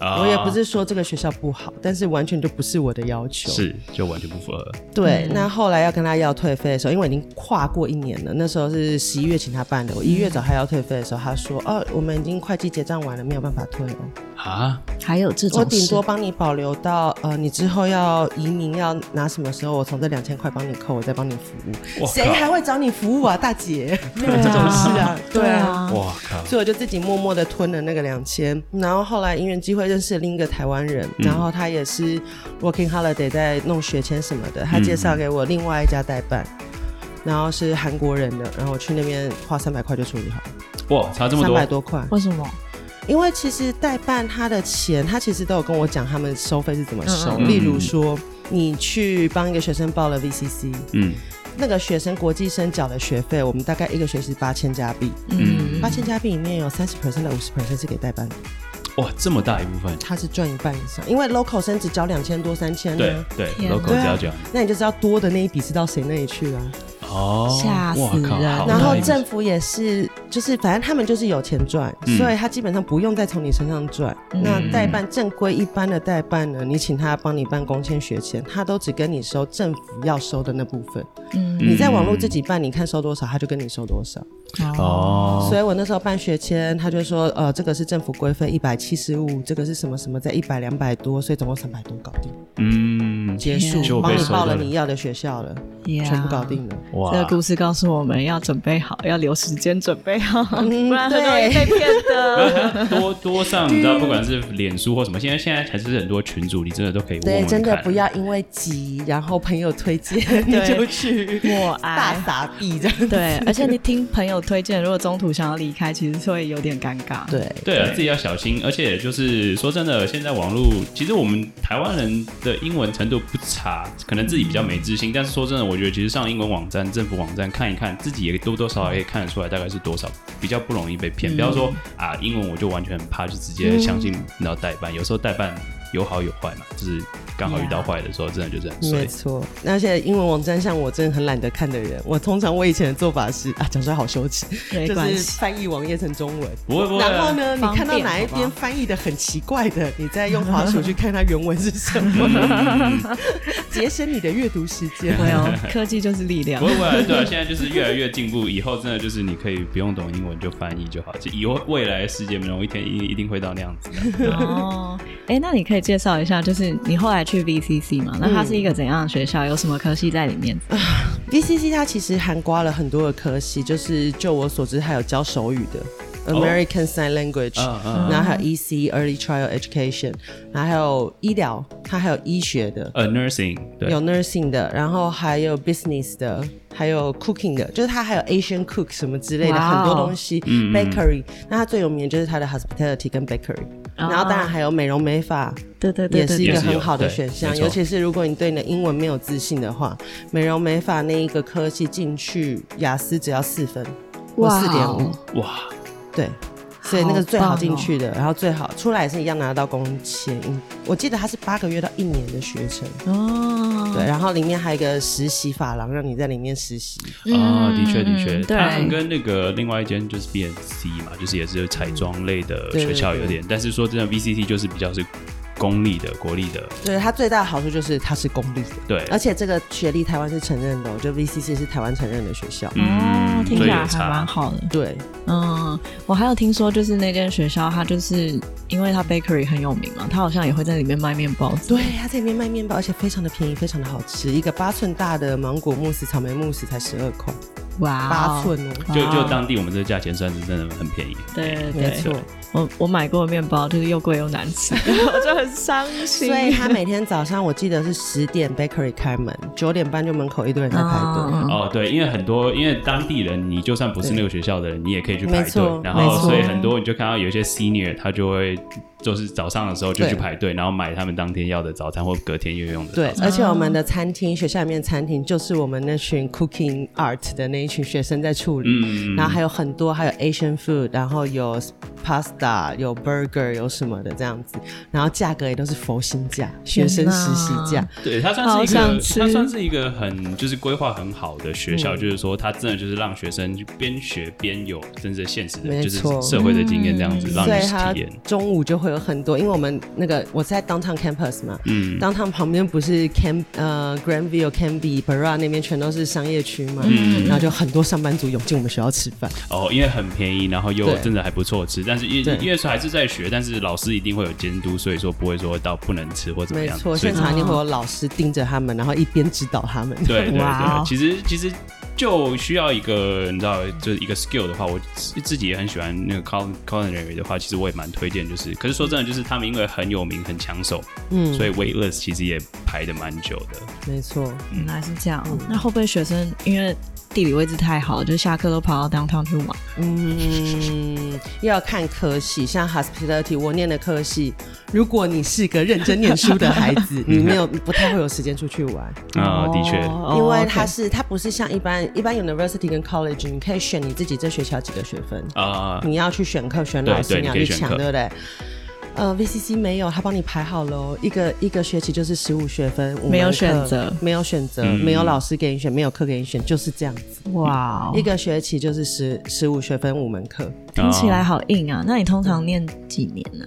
我也不是说这个学校不好，但是完全就不是我的要求，是就完全不符合。对，那后来要跟他要退费的时候，因为已经跨过一年了，那时候是十一月请他办的，我一月找他要退费的时候，他说：“哦，我们已经会计结账完了，没有办法退哦。”啊，还有这种，我顶多帮你保留到呃，你之后要移民要拿什么时候，我从这两千块帮你扣，我再帮你服务。谁还会找你服务啊，大姐？没有 这种事啊，对啊，哇靠！所以我就自己默默的吞了那个两千，然后后来因缘机会认识另一个台湾人，然后他也是 working holiday 在弄学签什么的，他介绍给我另外一家代办，然后是韩国人的，然后我去那边花三百块就处理好。哇，差这么多，三百多块，为什么？因为其实代办他的钱，他其实都有跟我讲他们收费是怎么收。例如说，你去帮一个学生报了 VCC，嗯，那个学生国际生缴的学费，我们大概一个学期八千加币，嗯，八千加币里面有三十 percent 到五十 percent 是给代办。的。哇，这么大一部分，他是赚一半以上，因为 local 生只交两千多三千，对对，local 只要交，那你就知道多的那一笔是到谁那里去了。哦，吓死人！然后政府也是，就是反正他们就是有钱赚，所以他基本上不用再从你身上赚。那代办正规一般的代办呢，你请他帮你办工签学签，他都只跟你收政府要收的那部分。嗯，你在网络自己办，你看收多少，他就跟你收多少。哦，所以我那时候办学签，他就说，呃，这个是政府规费一百七十五，这个是什么什么在一百两百多，所以总共三百多搞定。嗯，结束，帮你报了你要的学校了，全部搞定了。哇，这个故事告诉我们要准备好，要留时间准备好，不然很容易被骗的。多多上，你知道，不管是脸书或什么，现在现在还是很多群主，你真的都可以。对，真的不要因为急，然后朋友推荐 你就去默哀大傻逼这样。对，而且你听朋友。推荐，如果中途想要离开，其实会有点尴尬。对对啊，自己要小心。而且就是说真的，现在网络其实我们台湾人的英文程度不差，可能自己比较没自信。但是说真的，我觉得其实上英文网站、政府网站看一看，自己也多多少少可以看得出来，大概是多少比较不容易被骗。不要说啊，英文我就完全很怕，就直接相信然后代办。有时候代办有好有坏嘛，就是。刚好遇到坏的时候，真的就这样。没错，那现在英文网站像我，真的很懒得看的人。我通常我以前的做法是啊，讲出来好羞耻，就是翻译网页成中文。不会不会。然后呢，你看到哪一边翻译的很奇怪的，你再用滑鼠去看它原文是什么，节省你的阅读时间。没有，科技就是力量。不会不会，对啊，现在就是越来越进步，以后真的就是你可以不用懂英文就翻译就好。以后未来的世界，有一天一一定会到那样子。哦，哎，那你可以介绍一下，就是你后来。去 VCC 嘛？那它是一个怎样的学校？有什么科系在里面？VCC 它其实涵盖了很多的科系，就是就我所知，还有教手语的 American Sign Language，然后还有 EC Early Trial Education，然后还有医疗，它还有医学的，呃，Nursing，有 Nursing 的，然后还有 Business 的，还有 Cooking 的，就是它还有 Asian Cook 什么之类的很多东西，Bakery，那它最有名的就是它的 Hospitality 跟 Bakery。然后当然还有美容美发，对对对，也是一个很好的选项。尤其是如果你对你的英文没有自信的话，美容美发那一个科系进去，雅思只要四分，哇，四点五，哇，对，所以那个是最好进去的，然后最好出来也是一样拿得到工签。我记得它是八个月到一年的学程哦，对，然后里面还有一个实习法廊，让你在里面实习。啊，的确的确，他们跟那个另外一间就是 B N C 嘛，就是也是彩妆类的学校有点，但是说真的 V C T 就是比较是。公立的、国立的，对它最大的好处就是它是公立的，对，而且这个学历台湾是承认的，我觉得 VCC 是台湾承认的学校，哦，听起来还蛮好的，对，嗯，我还有听说就是那间学校，它就是因为它 bakery 很有名嘛，它好像也会在里面卖面包，对，它在里面卖面包，而且非常的便宜，非常的好吃，一个八寸大的芒果慕斯、草莓慕斯才十二块。哇，八寸哦，就就当地我们这个价钱算是真的很便宜。对，没错，我我买过的面包就是又贵又难吃，我就很伤心。所以他每天早上我记得是十点 bakery 开门，九点半就门口一堆人在排队。哦，对，因为很多因为当地人，你就算不是那个学校的人，你也可以去排队。然后所以很多你就看到有一些 senior 他就会。就是早上的时候就去排队，然后买他们当天要的早餐或隔天要用的。对，而且我们的餐厅，学校里面餐厅就是我们那群 cooking art 的那一群学生在处理。嗯然后还有很多，还有 Asian food，然后有 pasta，有 burger，有什么的这样子。然后价格也都是佛心价，学生实习价。对，它算是一个，它算是一个很就是规划很好的学校，就是说它真的就是让学生边学边有真正现实的，就是社会的经验这样子，让你体验。中午就会。有很多，因为我们那个我在 downtown campus 嘛，嗯，downtown 旁边不是 Cam 呃 Grandview、Canby、Bra 那边全都是商业区嘛，嗯，然后就很多上班族涌进我们学校吃饭。哦，因为很便宜，然后又真的还不错吃，但是因因为说还是在学，但是老师一定会有监督，所以说不会说到不能吃或怎么样。没错，现场一定会有老师盯着他们，然后一边指导他们。对对对，其实其实。就需要一个你知道，就是一个 skill 的话，我自己也很喜欢那个 culinary 的话，其实我也蛮推荐。就是，可是说真的，就是他们因为很有名、很抢手，嗯，所以 waitlist 其实也排的蛮久的。没错，原来是这样。那会不会学生因为？地理位置太好，就下课都跑到 downtown 去玩。嗯，要看科系，像 hospitality 我念的科系，如果你是个认真念书的孩子，你没有不太会有时间出去玩。啊，的确，因为它是它不是像一般一般 university 跟 college，你可以选你自己这学期要几个学分。啊，你要去选课选老师，你要去抢，对不对？呃，VCC 没有，他帮你排好喽，一个一个学期就是十五学分，没有选择，没有选择，没有老师给你选，没有课给你选，就是这样子。哇，一个学期就是十十五学分，五门课，听起来好硬啊。那你通常念几年呢？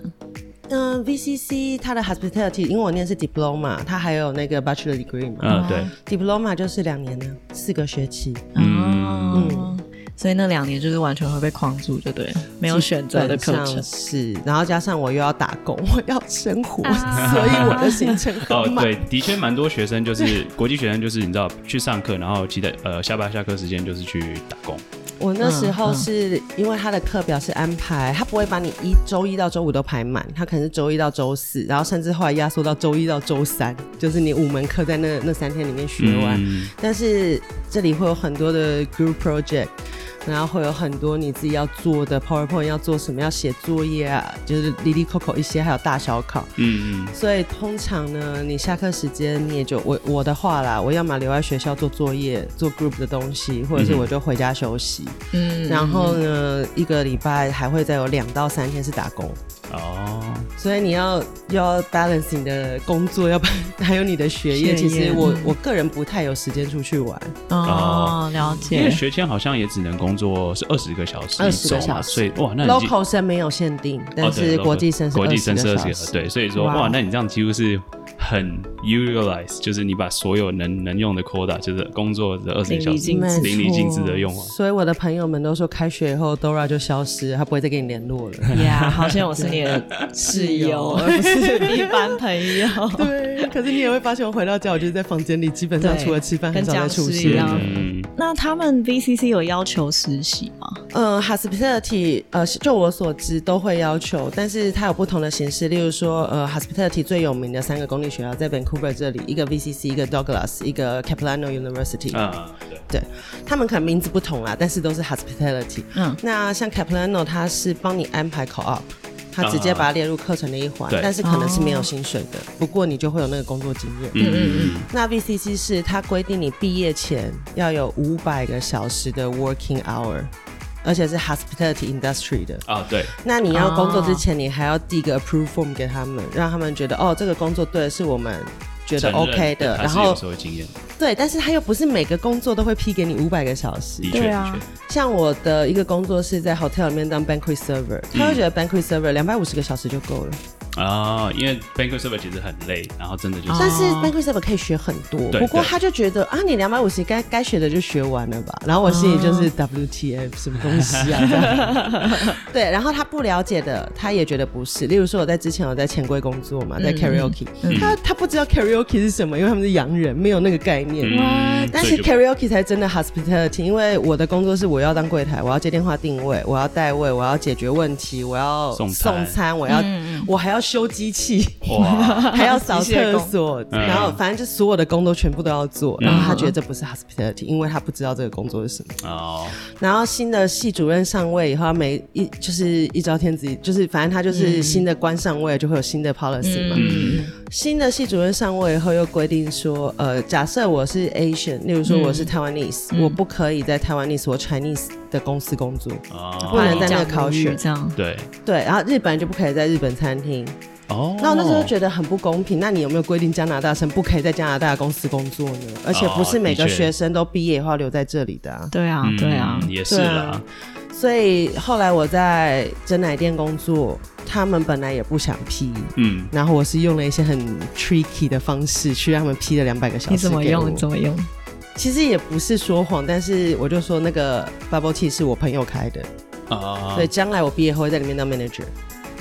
嗯，VCC 它的 hospitality，因为我念是 diploma，它还有那个 bachelor degree 嘛。嗯，对，diploma 就是两年呢，四个学期。嗯。所以那两年就是完全会被框住，就对，没有选择的课程是，然后加上我又要打工，我要生活，所以我的行程 哦，对，的确蛮多学生就是国际学生，就是你知道去上课，然后记得呃下班下课时间就是去打工。我那时候是因为他的课表是安排，他不会把你一周一到周五都排满，他可能是周一到周四，然后甚至后来压缩到周一到周三，就是你五门课在那那三天里面学完。但是这里会有很多的 group project。然后会有很多你自己要做的 PowerPoint，要做什么？要写作业啊，就是里里扣扣一些，还有大小考。嗯嗯。所以通常呢，你下课时间你也就我我的话啦，我要么留在学校做作业，做 group 的东西，或者是我就回家休息。嗯。然后呢，一个礼拜还会再有两到三天是打工。哦，所以你要要 balance 你的工作，要不然还有你的学业。其实我我个人不太有时间出去玩。哦，了解。因为学签好像也只能工作是二十个小时，二十个小时。所以哇，那 local 生没有限定，但是国际生国际生是二十个。对，所以说哇，那你这样几乎是。很 utilize，就是你把所有能能用的 quota，就是工作的二十小时，淋漓尽致的用完。所以我的朋友们都说，开学以后 Dora 就消失，他不会再跟你联络了。呀，好像我是你的室友，而不是一般朋友。对，可是你也会发现，我回到家，我就是在房间里，基本上除了吃饭，很少在出现。那他们 VCC 有要求实习吗？呃，hospitality，呃，就我所知都会要求，但是它有不同的形式。例如说，呃，hospitality 最有名的三个公立学校在 Vancouver 这里，一个 VCC，一个 Douglas，一个 Capilano University。啊，对，对，他们可能名字不同啦，但是都是 hospitality。嗯，那像 Capilano，它是帮你安排 co op。他直接把它列入课程的一环，但是可能是没有薪水的。不过你就会有那个工作经验。嗯嗯嗯。那 VCC 是它规定你毕业前要有五百个小时的 working hour。而且是 hospitality industry 的啊，对。那你要工作之前，你还要递个 approve form 给他们，让他们觉得哦，这个工作对是我们觉得 OK 的，然后经验。对，但是他又不是每个工作都会批给你五百个小时。对啊，像我的一个工作是在 hotel 里面当 banquet server，他会觉得 banquet server 两百五十个小时就够了。啊，因为 banquet server 其实很累，然后真的就是，但是 banquet server 可以学很多。不过他就觉得啊，你两百五十该该学的就学完了吧。然后我心里就是 WTF 什么东西啊？对，然后他不了解的，他也觉得不是。例如说我在之前我在钱柜工作嘛，在 karaoke，他他不知道 karaoke 是什么，因为他们是洋人，没有那个概念。但是 karaoke 才真的 hospitality，因为我的工作是我要当柜台，我要接电话定位，我要代位，我要解决问题，我要送餐，我要我还要。修机器，还要扫厕所，然后反正就所有的工都全部都要做。然后他觉得这不是 hospitality，因为他不知道这个工作是什么。哦。然后新的系主任上位以后，每一就是一朝天子，就是反正他就是新的官上位，就会有新的 policy 嘛。嗯。新的系主任上位以后，又规定说，呃，假设我是 Asian，例如说我是 Taiwanese，我不可以在 Taiwanese 或 Chinese 的公司工作，不能在那个考选这样。对对，然后日本人就不可以在日本餐厅。哦。那我那时候觉得很不公平。那你有没有规定加拿大生不可以在加拿大公司工作呢？而且不是每个学生都毕业以后留在这里的啊。对啊，对啊，也是啊。所以后来我在真奶店工作。他们本来也不想批，嗯，然后我是用了一些很 tricky 的方式去让他们批了两百个小时。你怎么用？怎么用？其实也不是说谎，但是我就说那个 bubble tea 是我朋友开的啊，对，将来我毕业后会在里面当 manager。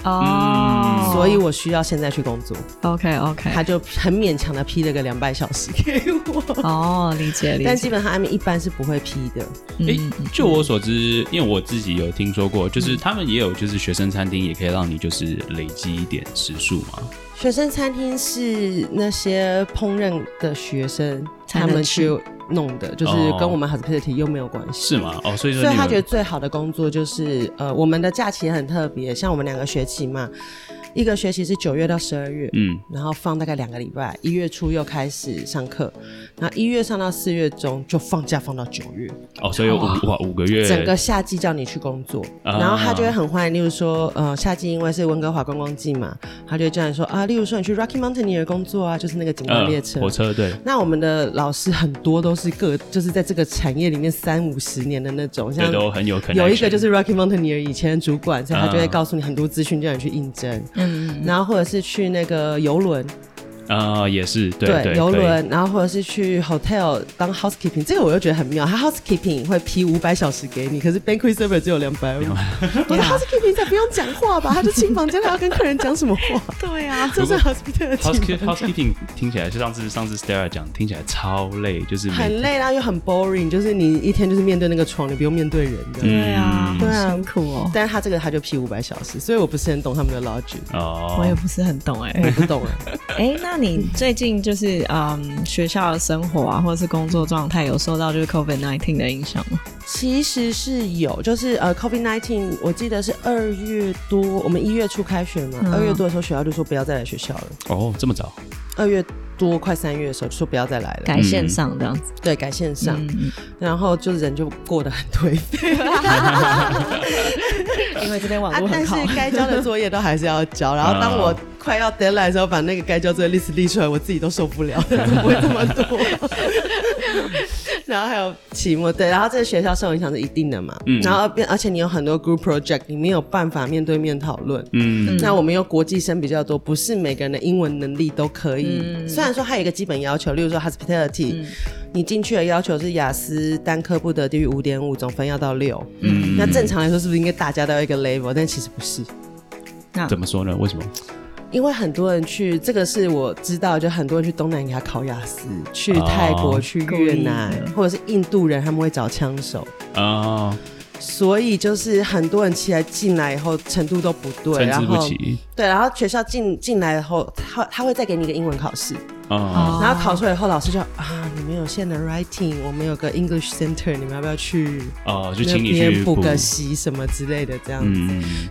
哦，所以我需要现在去工作。OK OK，他就很勉强的批了个两百小时给我。哦，理解理解。但基本上他们一般是不会批的。哎，就我所知，因为我自己有听说过，就是他们也有就是学生餐厅也可以让你就是累积一点时数嘛。学生餐厅是那些烹饪的学生他们去弄的，就是跟我们 hospitality 又没有关系，是吗？哦，所以所以他觉得最好的工作就是呃，我们的假期很特别，像我们两个学期嘛。一个学期是九月到十二月，嗯，然后放大概两个礼拜，一月初又开始上课，然后一月上到四月中就放假放到九月，哦，所以有五哇五个月，整个夏季叫你去工作，然后他就会很欢迎，例如说，呃，夏季因为是温哥华观光季嘛，他就叫你说啊，例如说你去 Rocky Mountaineer 工作啊，就是那个景观列车火车，对，那我们的老师很多都是各就是在这个产业里面三五十年的那种，像都很有可能，有一个就是 Rocky Mountaineer 以前的主管，所以他就会告诉你很多资讯，叫你去应征。嗯，然后或者是去那个游轮。啊，也是对对游轮，然后或者是去 hotel 当 housekeeping，这个我又觉得很妙。他 housekeeping 会批五百小时给你，可是 banquet server 只有两百五。我的 housekeeping 才不用讲话吧？他就清房间，他要跟客人讲什么话？对啊，这是 housekeeping。housekeeping 听起来就上次上次 Stella 讲，听起来超累，就是很累啦，又很 boring，就是你一天就是面对那个床，你不用面对人的。对啊，对啊，很苦哦。但是他这个他就批五百小时，所以我不是很懂他们的 logic。哦，我也不是很懂哎，我不懂哎。哎，那。你最近就是嗯，学校的生活啊，或者是工作状态，有受到就是 COVID nineteen 的影响吗？其实是有，就是呃，COVID nineteen，我记得是二月多，我们一月初开学嘛，二月多的时候学校就说不要再来学校了。哦，这么早？二月多快三月的时候就说不要再来了，改线上这样子。对，改线上，然后就人就过得很颓废。因为这边网络很好，但是该交的作业都还是要交。然后当我快要 deadline 的时候，把那个该交作业 list 列出来，我自己都受不了，怎么会这么多？然后还有期末，对，然后这个学校受影响是一定的嘛。嗯。然后变，而且你有很多 group project，你没有办法面对面讨论。嗯。那我们有国际生比较多，不是每个人的英文能力都可以。嗯。虽然说还有一个基本要求，例如说 hospitality，你进去的要求是雅思单科不得低于五点五，总分要到六。嗯。那正常来说，是不是应该大家都要一个 level？但其实不是。那怎么说呢？为什么？因为很多人去，这个是我知道，就很多人去东南亚考雅思，去泰国、去越南，或者是印度人，他们会找枪手啊。所以就是很多人起来进来以后程度都不对，然后对，然后学校进进来以后，他他会再给你一个英文考试。然后考出来以后，老师就啊，你们有现的 writing，我们有个 English Center，你们要不要去？哦，就请你去补个习什么之类的这样子。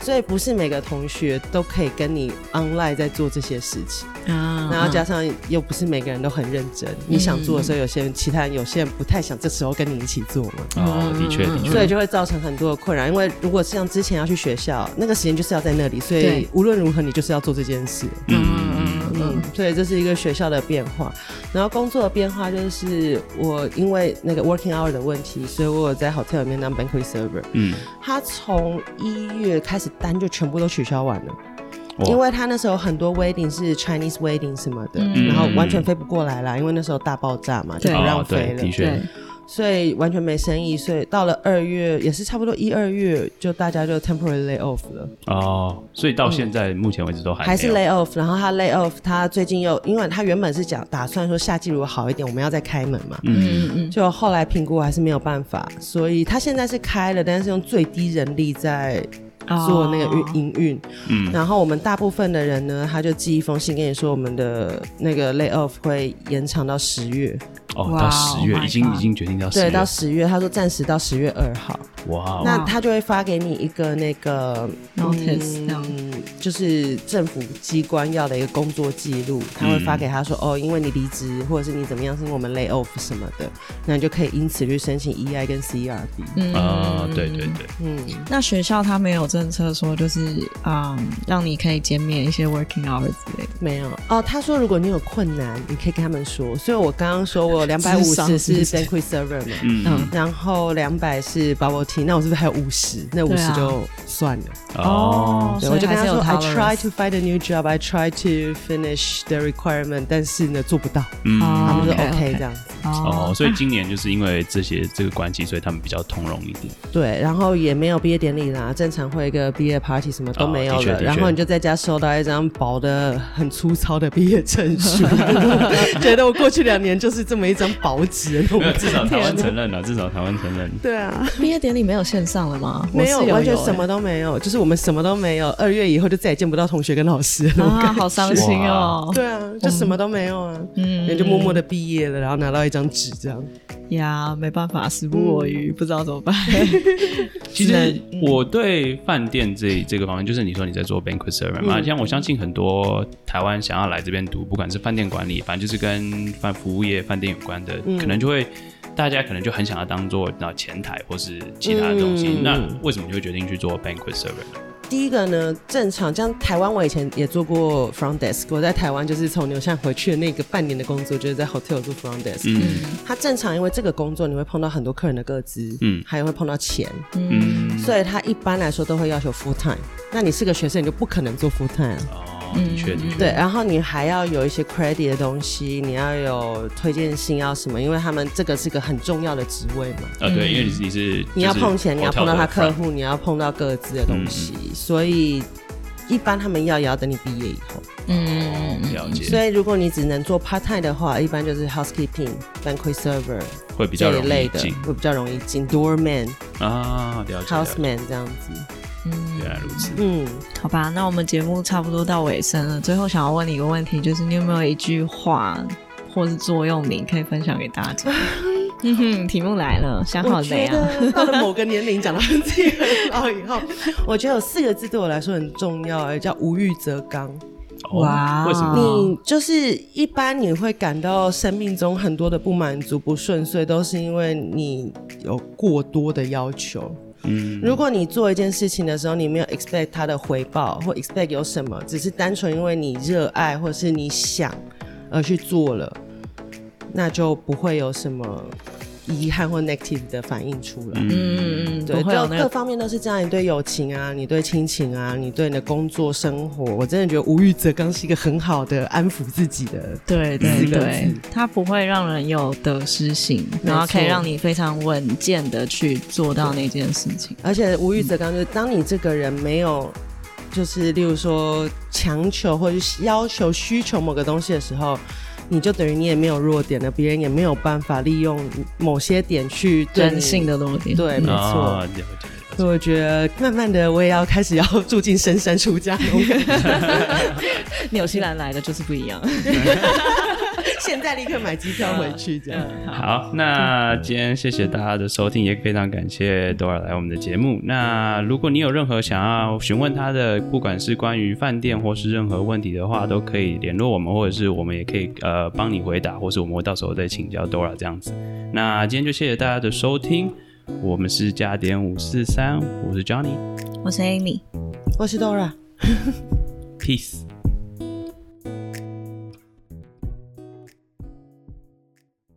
所以不是每个同学都可以跟你 online 在做这些事情啊。然后加上又不是每个人都很认真，你想做的时候，有些人其他人有些人不太想这时候跟你一起做嘛。哦，的确的确。所以就会造成很多的困扰，因为如果像之前要去学校，那个时间就是要在那里，所以无论如何你就是要做这件事。嗯嗯嗯。所以这是一个学校的。变化，然后工作的变化就是我因为那个 working hour 的问题，所以我有在 hotel 里面当 banquet server。嗯，他从一月开始单就全部都取消完了，因为他那时候很多 wedding 是 Chinese wedding 什么的，然后完全飞不过来啦，因为那时候大爆炸嘛，就不让飞了。对。所以完全没生意，所以到了二月也是差不多一二月，就大家就 temporary lay off 了。哦，所以到现在目前为止都还还是 lay off，然后他 lay off，他最近又因为他原本是讲打算说夏季如果好一点，我们要再开门嘛。嗯嗯嗯。就后来评估还是没有办法，所以他现在是开了，但是用最低人力在。做那个运营运，嗯，然后我们大部分的人呢，他就寄一封信跟你说，我们的那个 lay off 会延长到十月，哦，到十月已经已经决定到对，到十月，他说暂时到十月二号，哇，那他就会发给你一个那个 notice，嗯，就是政府机关要的一个工作记录，他会发给他说，哦，因为你离职或者是你怎么样，是因为我们 lay off 什么的，那你就可以因此去申请 EI 跟 CRB，嗯，啊，对对对，嗯，那学校他没有。政策说就是啊，让你可以减免一些 working hours 之类的。没有。哦，他说如果你有困难，你可以跟他们说。所以我刚刚说我两百五十是 banquet server 嘛，嗯，然后两百是 bubble tea，那我是不是还有五十？那五十就算了。哦，我就跟他说，I try to find a new job, I try to finish the requirement，但是呢做不到。嗯，他们说 OK 这样子。哦，所以今年就是因为这些这个关系，所以他们比较通融一点。对，然后也没有毕业典礼啦，正常会一个毕业 party 什么都没有了，然后你就在家收到一张薄的很粗糙的毕业证书，觉得我过去两年就是这么一张薄纸。至少台湾承认了，至少台湾承认。对啊，毕业典礼没有线上了吗？没有，完全什么都没有，就是我们什么都没有。二月以后就再也见不到同学跟老师了，啊，好伤心哦。对啊，就什么都没有啊，嗯，人就默默的毕业了，然后拿到一张纸这样。呀，没办法，时不我与，不知道怎么办。其实我对饭店这这个方面，就是你说你在做 banquet server 嘛，像我相信很多台湾想要来这边读，不管是饭店管理，反正就是跟饭服务业、饭店有关的，可能就会大家可能就很想要当做那前台或是其他的东西。那为什么你会决定去做 banquet server 呢？第一个呢，正常像台湾，我以前也做过 front desk。我在台湾就是从牛巷回去的那个半年的工作，就是在 hotel 做 front desk。嗯，他正常，因为这个工作你会碰到很多客人的个资，嗯，还有会碰到钱，嗯，所以他一般来说都会要求 full time。那你是个学生，你就不可能做 full time。的确，对，然后你还要有一些 credit 的东西，你要有推荐信，要什么？因为他们这个是个很重要的职位嘛。啊，对，因为你是你要碰钱，你要碰到他客户，你要碰到各自的东西，所以一般他们要也要等你毕业以后。嗯，了解。所以如果你只能做 part time 的话，一般就是 housekeeping、banquet server 会比较容易进，会比较容易进 doorman 啊，了解，houseman 这样子。嗯，原来如此。嗯，好吧，那我们节目差不多到尾声了。最后想要问你一个问题，就是你有没有一句话或是座右铭可以分享给大家？嗯哼，题目来了，想好没啊？到了某个年龄，讲到自己很老以后，我觉得有四个字对我来说很重要，叫无欲则刚。哇，为什么？你就是一般你会感到生命中很多的不满足、不顺遂，都是因为你有过多的要求。嗯，如果你做一件事情的时候，你没有 expect 它的回报，或 expect 有什么，只是单纯因为你热爱或是你想而去做了，那就不会有什么。遗憾或 negative 的反应出来，嗯，对，就各方面都是这样。你对友情啊，你对亲情啊，你对你的工作生活，我真的觉得无欲则刚是一个很好的安抚自己的，对对对，它不会让人有得失心，然后可以让你非常稳健的去做到那件事情。而且无欲则刚，就是当你这个人没有，就是例如说强求或者要求、需求某个东西的时候。你就等于你也没有弱点了，别人也没有办法利用某些点去人性的弱点。对，没错。所以我觉得，慢慢的我也要开始要住进深山出家。纽西兰来的就是不一样。现在立刻买机票回去，这样。好，那今天谢谢大家的收听，也非常感谢多尔来我们的节目。那如果你有任何想要询问他的，不管是关于饭店或是任何问题的话，都可以联络我们，或者是我们也可以呃帮你回答，或是我们会到时候再请教多尔这样子。那今天就谢谢大家的收听，我们是加点五四三，我是 Johnny，我是 Amy，我是 Dora，Peace。